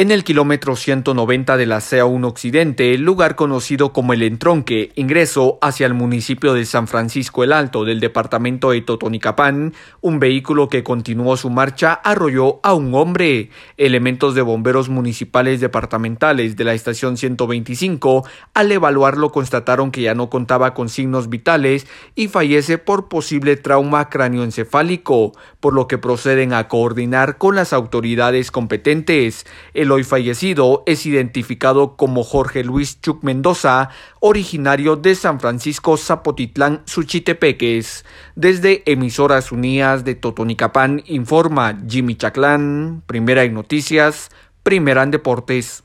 En el kilómetro 190 de la CA1 Occidente, lugar conocido como el Entronque, ingreso hacia el municipio de San Francisco el Alto del departamento de Totonicapán, un vehículo que continuó su marcha arrolló a un hombre. Elementos de bomberos municipales departamentales de la estación 125, al evaluarlo constataron que ya no contaba con signos vitales y fallece por posible trauma cráneoencefálico, por lo que proceden a coordinar con las autoridades competentes. El hoy fallecido es identificado como Jorge Luis Chuc Mendoza, originario de San Francisco Zapotitlán, Suchitepeques. Desde Emisoras Unidas de Totonicapán informa Jimmy Chaclán, Primera en Noticias, Primera en Deportes.